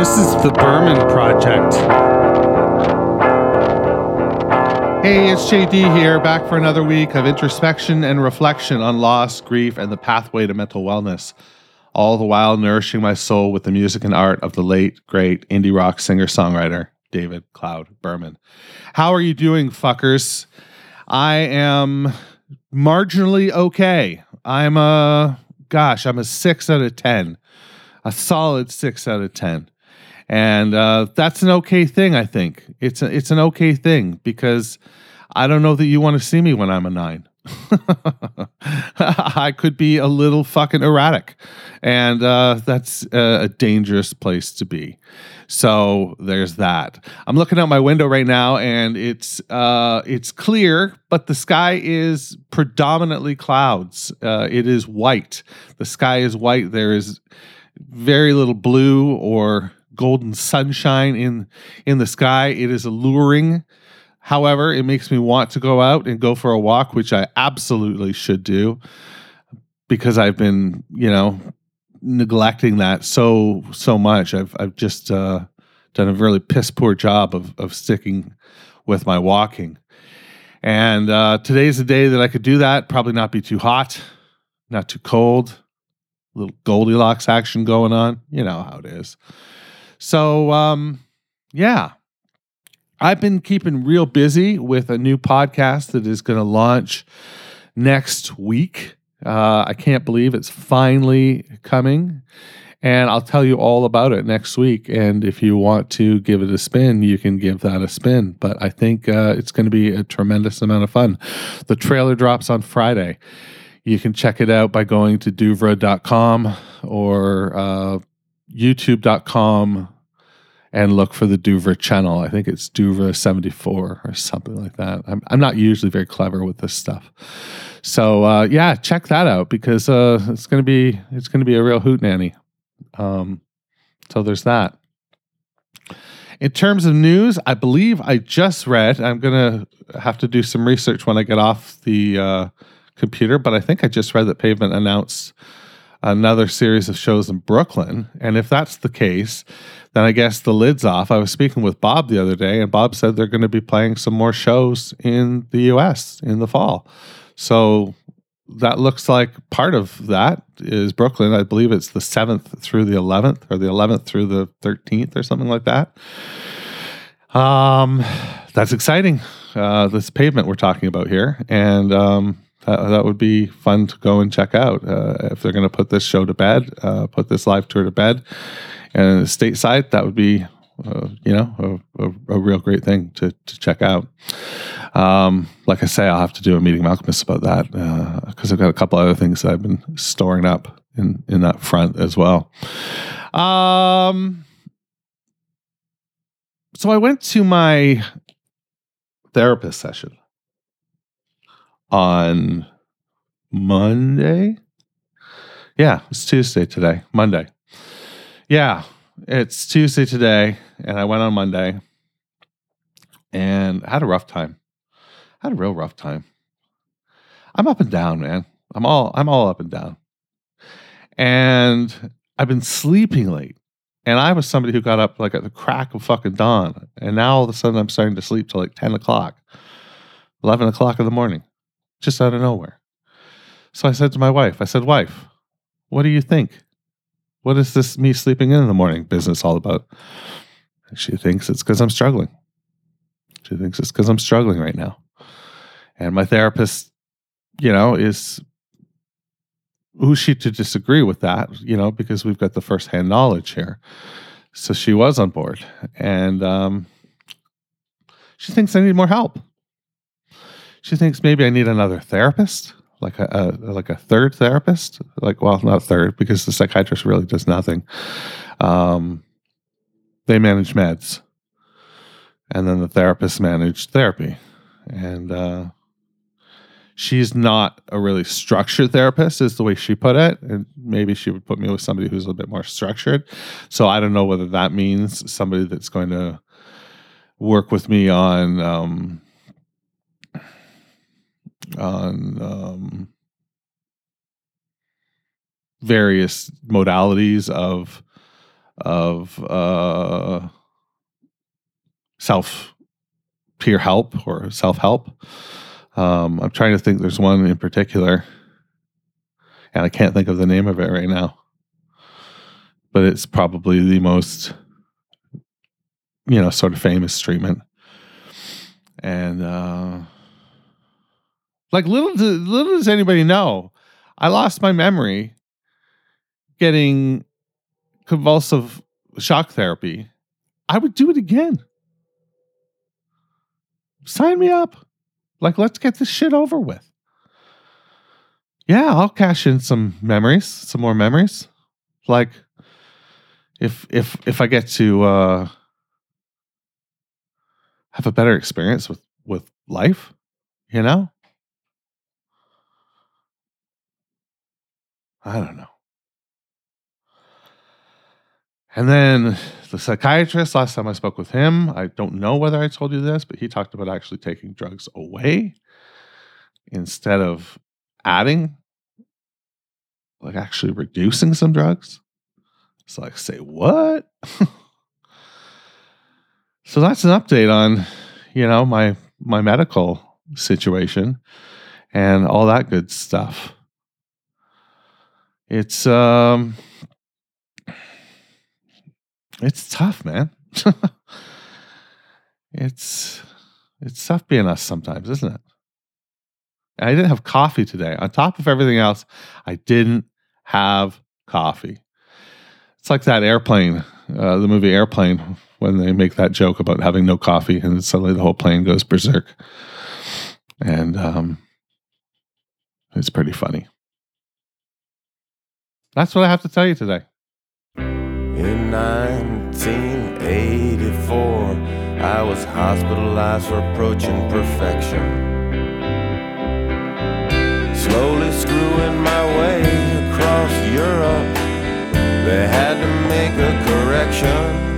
This is the Berman Project. Hey, it's JD here, back for another week of introspection and reflection on loss, grief, and the pathway to mental wellness. All the while nourishing my soul with the music and art of the late, great indie rock singer songwriter, David Cloud Berman. How are you doing, fuckers? I am marginally okay. I'm a, gosh, I'm a six out of 10, a solid six out of 10 and uh, that's an okay thing. I think it's a, it's an okay thing because I don't know that you want to see me when I'm a nine. I could be a little fucking erratic, and uh, that's a, a dangerous place to be. So there's that. I'm looking out my window right now, and it's uh, it's clear, but the sky is predominantly clouds. Uh, it is white. The sky is white. There is very little blue or golden sunshine in in the sky. It is alluring. However, it makes me want to go out and go for a walk, which I absolutely should do because I've been, you know, neglecting that so so much. I've I've just uh, done a really piss poor job of of sticking with my walking. And uh, today's the day that I could do that. Probably not be too hot, not too cold. A little Goldilocks action going on. You know how it is. So, um, yeah, I've been keeping real busy with a new podcast that is going to launch next week. Uh, I can't believe it's finally coming. And I'll tell you all about it next week. And if you want to give it a spin, you can give that a spin. But I think uh, it's going to be a tremendous amount of fun. The trailer drops on Friday. You can check it out by going to duvra.com or uh, youtube.com and look for the Duver channel. I think it's Duver 74 or something like that. I'm, I'm not usually very clever with this stuff. So uh, yeah, check that out because uh, it's gonna be it's gonna be a real hoot nanny. Um, so there's that. In terms of news, I believe I just read. I'm gonna have to do some research when I get off the uh, computer, but I think I just read that Pavement announced another series of shows in Brooklyn. And if that's the case, then I guess the lid's off. I was speaking with Bob the other day, and Bob said they're going to be playing some more shows in the US in the fall. So that looks like part of that is Brooklyn. I believe it's the 7th through the 11th or the 11th through the 13th or something like that. Um, that's exciting. Uh, this pavement we're talking about here. And um, that, that would be fun to go and check out uh, if they're going to put this show to bed, uh, put this live tour to bed, and stateside. That would be, uh, you know, a, a, a, real great thing to to check out. Um, like I say, I'll have to do a meeting with Alchemist about that because uh, I've got a couple other things that I've been storing up in in that front as well. Um, so I went to my therapist session on Monday. Yeah, it's Tuesday today, Monday. Yeah, it's Tuesday today, and I went on Monday and had a rough time. had a real rough time. I'm up and down, man. I'm all I'm all up and down. And I've been sleeping late. And I was somebody who got up like at the crack of fucking dawn. And now all of a sudden I'm starting to sleep till like 10 o'clock, 11 o'clock in the morning just out of nowhere. So I said to my wife, I said, Wife, what do you think? What is this me sleeping in in the morning business all about? And she thinks it's because I'm struggling. She thinks it's because I'm struggling right now. And my therapist, you know, is who's she to disagree with that, you know, because we've got the firsthand knowledge here. So she was on board. And um, she thinks I need more help she thinks maybe I need another therapist, like a, a, like a third therapist. Like, well, not third because the psychiatrist really does nothing. Um, they manage meds, and then the therapist manage therapy, and uh, she's not a really structured therapist, is the way she put it. And maybe she would put me with somebody who's a bit more structured. So I don't know whether that means somebody that's going to work with me on. Um, on um, various modalities of of uh, self peer help or self help. Um, I'm trying to think. There's one in particular, and I can't think of the name of it right now. But it's probably the most, you know, sort of famous treatment. And uh, like little, little does anybody know, I lost my memory getting convulsive shock therapy. I would do it again. Sign me up. Like, let's get this shit over with. Yeah, I'll cash in some memories, some more memories. Like, if if if I get to uh, have a better experience with with life, you know. I don't know. And then the psychiatrist, last time I spoke with him, I don't know whether I told you this, but he talked about actually taking drugs away instead of adding, like actually reducing some drugs. So, like, say what? so that's an update on, you know, my my medical situation and all that good stuff. It's um it's tough, man. it's it's tough being us sometimes, isn't it? I didn't have coffee today. On top of everything else, I didn't have coffee. It's like that airplane, uh, the movie Airplane, when they make that joke about having no coffee, and suddenly the whole plane goes berserk. And um, it's pretty funny. That's what I have to tell you today. In 1984, I was hospitalized for approaching perfection. Slowly screwing my way across Europe, they had to make a correction.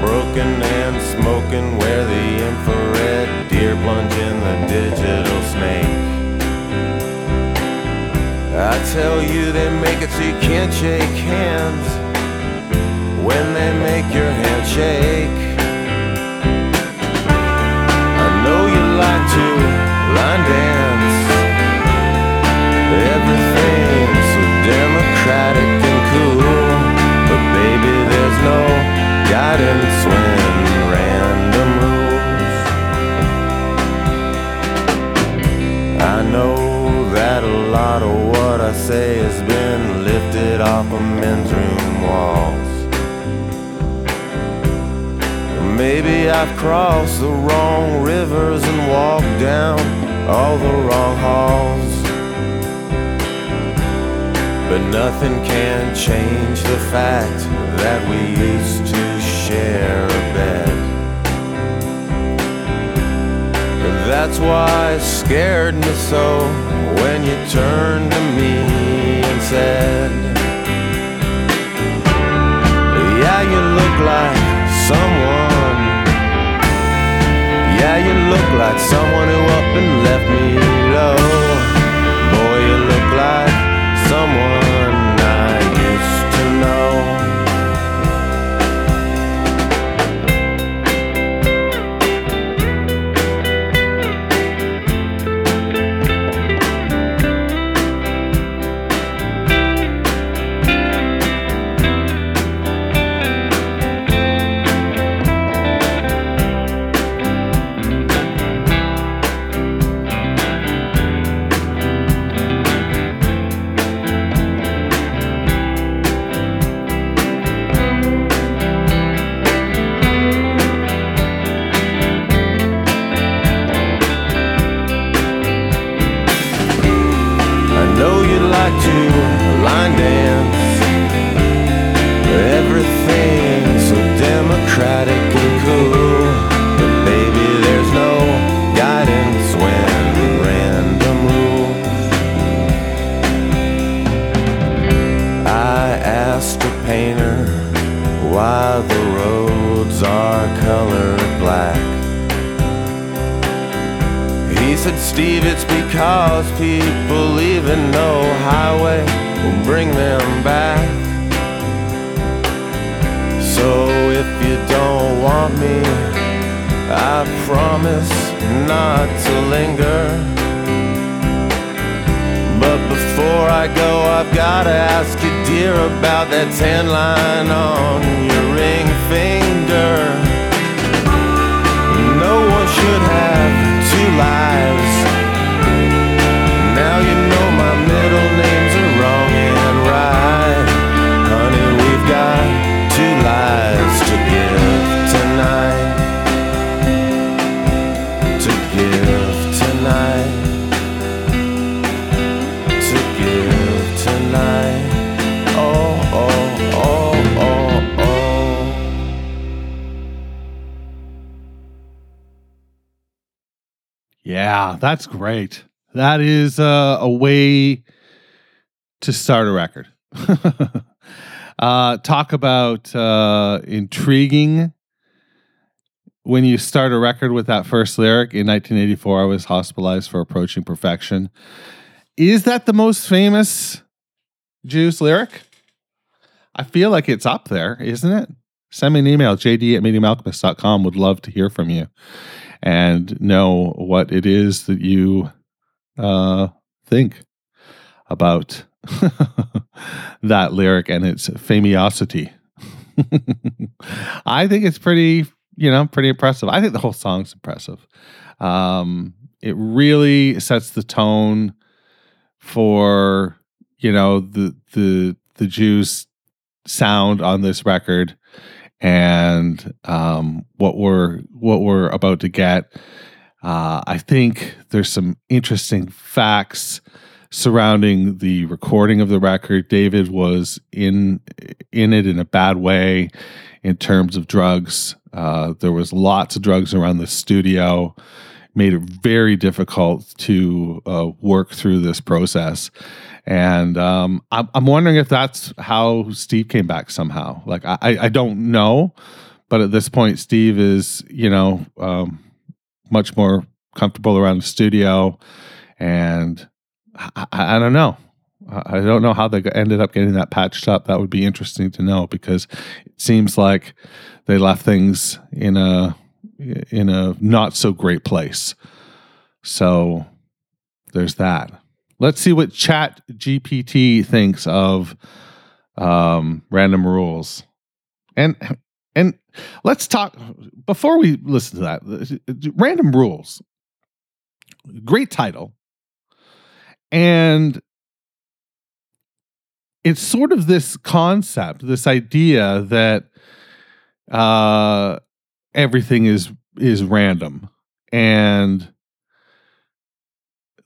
Broken and smoking where the infrared deer plunge in the digital snake. I tell you, they make it so you can't shake hands when they make your hand shake. I know you like to line dance. Everything's so democratic I've crossed the wrong rivers and walked down all the wrong halls. But nothing can change the fact that we used to share a bed. And that's why it scared me so when you turned to me and said, Yeah, you look like someone. Yeah, you look like someone who up and left me low. Steve, it's because people leaving no highway will bring them back. So if you don't want me, I promise not to linger. But before I go, I've gotta ask you, dear, about that tan line on your ring. That's great. That is uh, a way to start a record. uh, talk about uh, intriguing. When you start a record with that first lyric in 1984, I was hospitalized for approaching perfection. Is that the most famous Jews lyric? I feel like it's up there, isn't it? Send me an email, jd at mediumalchemist.com. Would love to hear from you and know what it is that you uh, think about that lyric and its famiosity. I think it's pretty, you know, pretty impressive. I think the whole song's impressive. Um, it really sets the tone for, you know, the the the Jews sound on this record and um, what we're what we're about to get. Uh, I think there's some interesting facts surrounding the recording of the record. David was in in it in a bad way in terms of drugs. Uh, there was lots of drugs around the studio, made it very difficult to uh, work through this process. And um, I'm, I'm wondering if that's how Steve came back somehow. Like I, I don't know, but at this point, Steve is you know um, much more comfortable around the studio, and I, I, I don't know. I I don't know how they ended up getting that patched up. That would be interesting to know because it seems like they left things in a in a not so great place. So there's that. Let's see what Chat GPT thinks of um, random rules, and and let's talk before we listen to that. Random rules, great title, and it's sort of this concept, this idea that uh, everything is is random, and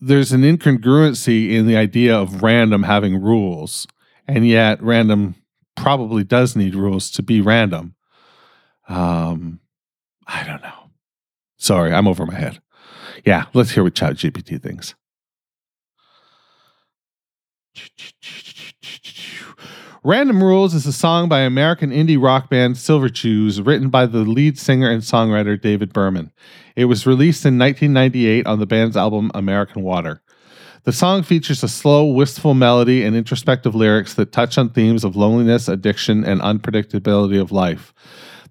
there's an incongruency in the idea of random having rules, and yet random probably does need rules to be random. Um, I don't know. Sorry, I'm over my head. Yeah, let's hear what chat gpt thinks. Random Rules is a song by American indie rock band Silver Jews, written by the lead singer and songwriter David Berman. It was released in 1998 on the band's album American Water. The song features a slow, wistful melody and introspective lyrics that touch on themes of loneliness, addiction, and unpredictability of life.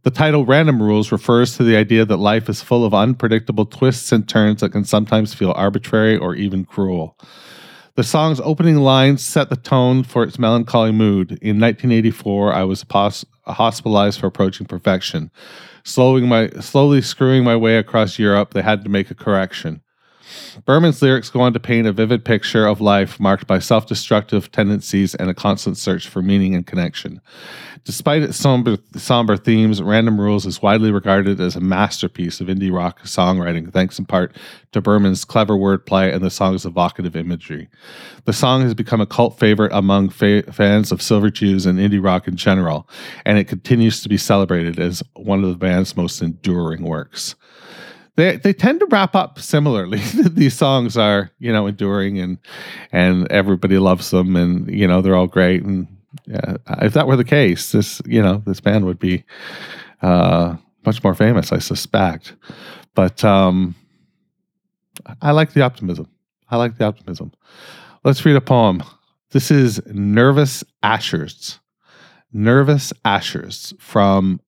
The title Random Rules refers to the idea that life is full of unpredictable twists and turns that can sometimes feel arbitrary or even cruel. The song's opening lines set the tone for its melancholy mood. In 1984, I was pos- hospitalized for approaching perfection. Slowing my, slowly screwing my way across Europe, they had to make a correction. Berman's lyrics go on to paint a vivid picture of life marked by self destructive tendencies and a constant search for meaning and connection. Despite its somber, somber themes, Random Rules is widely regarded as a masterpiece of indie rock songwriting, thanks in part to Berman's clever wordplay and the song's evocative imagery. The song has become a cult favorite among fa- fans of Silver Jews and indie rock in general, and it continues to be celebrated as one of the band's most enduring works they they tend to wrap up similarly. These songs are you know enduring and and everybody loves them and you know they're all great and yeah, if that were the case, this you know this band would be uh, much more famous, I suspect. But um, I like the optimism. I like the optimism. Let's read a poem. This is Nervous Ashers. Nervous Ashers from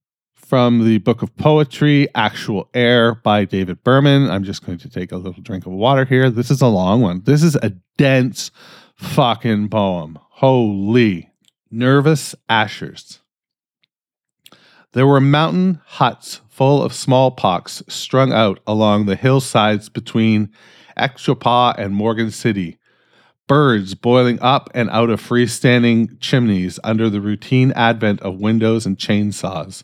from the book of poetry, Actual Air by David Berman. I'm just going to take a little drink of water here. This is a long one. This is a dense fucking poem. Holy. Nervous Ashers. There were mountain huts full of smallpox strung out along the hillsides between Extrapaw and Morgan City. Birds boiling up and out of freestanding chimneys under the routine advent of windows and chainsaws.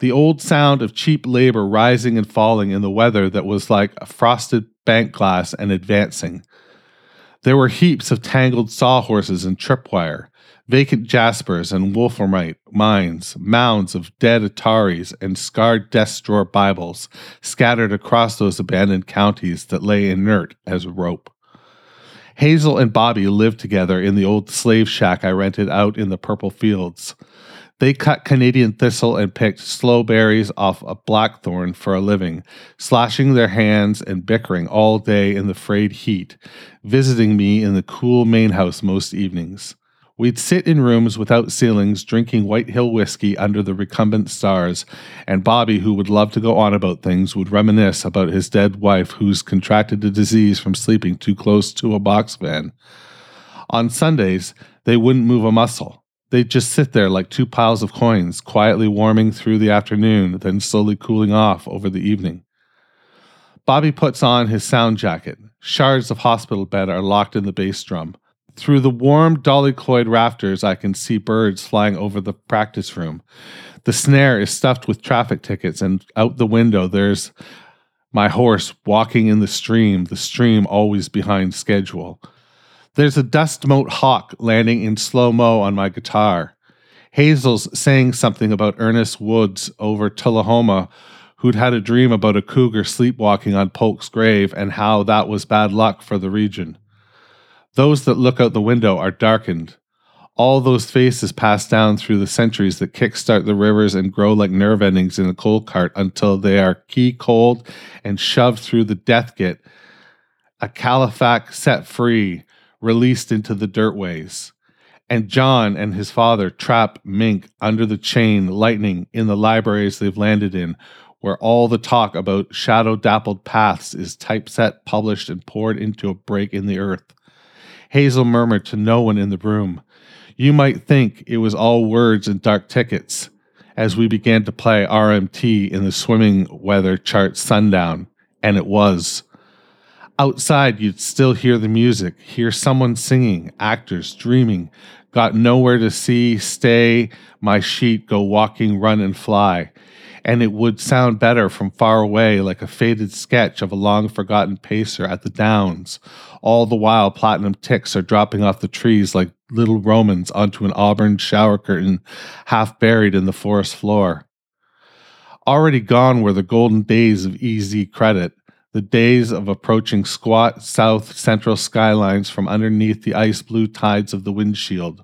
The old sound of cheap labor rising and falling in the weather that was like a frosted bank glass and advancing. There were heaps of tangled sawhorses and tripwire, vacant jaspers and wolframite mines, mounds of dead Ataris and scarred desk drawer Bibles scattered across those abandoned counties that lay inert as rope. Hazel and Bobby lived together in the old slave shack I rented out in the purple fields. They cut Canadian thistle and picked sloe berries off a blackthorn for a living, slashing their hands and bickering all day in the frayed heat, visiting me in the cool main house most evenings. We'd sit in rooms without ceilings, drinking White Hill whiskey under the recumbent stars, and Bobby, who would love to go on about things, would reminisce about his dead wife who's contracted a disease from sleeping too close to a box fan. On Sundays, they wouldn't move a muscle. They'd just sit there like two piles of coins, quietly warming through the afternoon, then slowly cooling off over the evening. Bobby puts on his sound jacket. Shards of hospital bed are locked in the bass drum. Through the warm dolly-cloyed rafters, I can see birds flying over the practice room. The snare is stuffed with traffic tickets, and out the window, there's my horse walking in the stream, the stream always behind schedule. There's a dust mote hawk landing in slow mo on my guitar. Hazel's saying something about Ernest Woods over Tullahoma, who'd had a dream about a cougar sleepwalking on Polk's grave and how that was bad luck for the region. Those that look out the window are darkened. All those faces pass down through the centuries that kickstart the rivers and grow like nerve endings in a coal cart until they are key cold and shoved through the death git. A caliphate set free, released into the dirtways. And John and his father trap mink under the chain lightning in the libraries they've landed in, where all the talk about shadow dappled paths is typeset, published, and poured into a break in the earth. Hazel murmured to no one in the room. You might think it was all words and dark tickets as we began to play RMT in the swimming weather chart sundown, and it was. Outside, you'd still hear the music, hear someone singing, actors dreaming, got nowhere to see, stay, my sheet, go walking, run, and fly and it would sound better from far away, like a faded sketch of a long forgotten pacer at the downs. All the while, platinum ticks are dropping off the trees like little Romans onto an auburn shower curtain, half buried in the forest floor. Already gone were the golden days of easy credit, the days of approaching squat south central skylines from underneath the ice blue tides of the windshield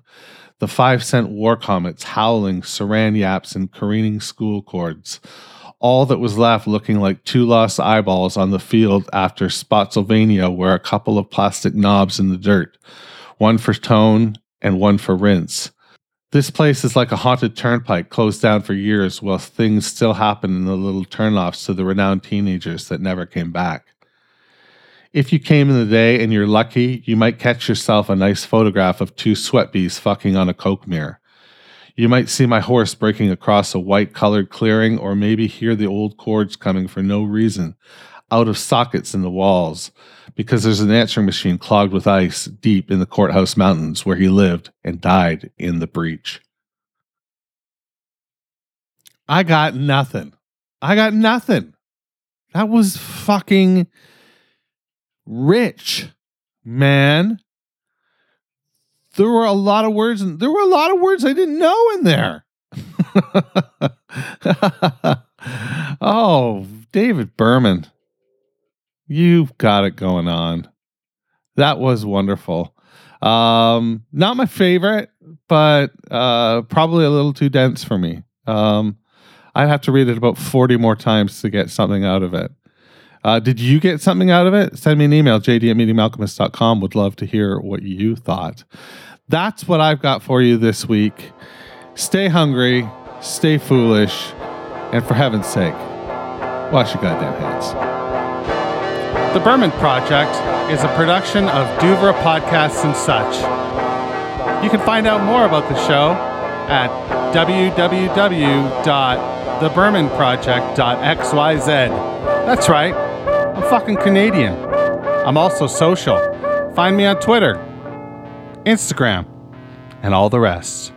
the five cent war comets howling saran yaps and careening school cords. All that was left looking like two lost eyeballs on the field after Spotsylvania were a couple of plastic knobs in the dirt, one for tone and one for rinse. This place is like a haunted turnpike closed down for years while things still happen in the little turnoffs to the renowned teenagers that never came back. If you came in the day and you're lucky, you might catch yourself a nice photograph of two sweat bees fucking on a coke mirror. You might see my horse breaking across a white colored clearing, or maybe hear the old chords coming for no reason out of sockets in the walls because there's an answering machine clogged with ice deep in the courthouse mountains where he lived and died in the breach. I got nothing. I got nothing. That was fucking rich, man. There were a lot of words, and there were a lot of words I didn't know in there. oh, David Berman, you've got it going on. That was wonderful. Um, not my favorite, but uh, probably a little too dense for me. Um, I'd have to read it about 40 more times to get something out of it. Uh, did you get something out of it? Send me an email, jd at. Would love to hear what you thought. That's what I've got for you this week. Stay hungry, stay foolish, And for heaven's sake, wash your goddamn hands. The Berman Project is a production of Duvra Podcasts and such. You can find out more about the show at www.thebermanproject.xyz. That's right, I'm fucking Canadian. I'm also social. Find me on Twitter, Instagram, and all the rest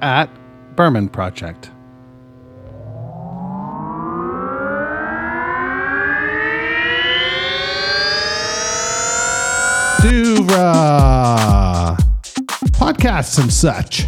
at Berman Project. Podcasts and such.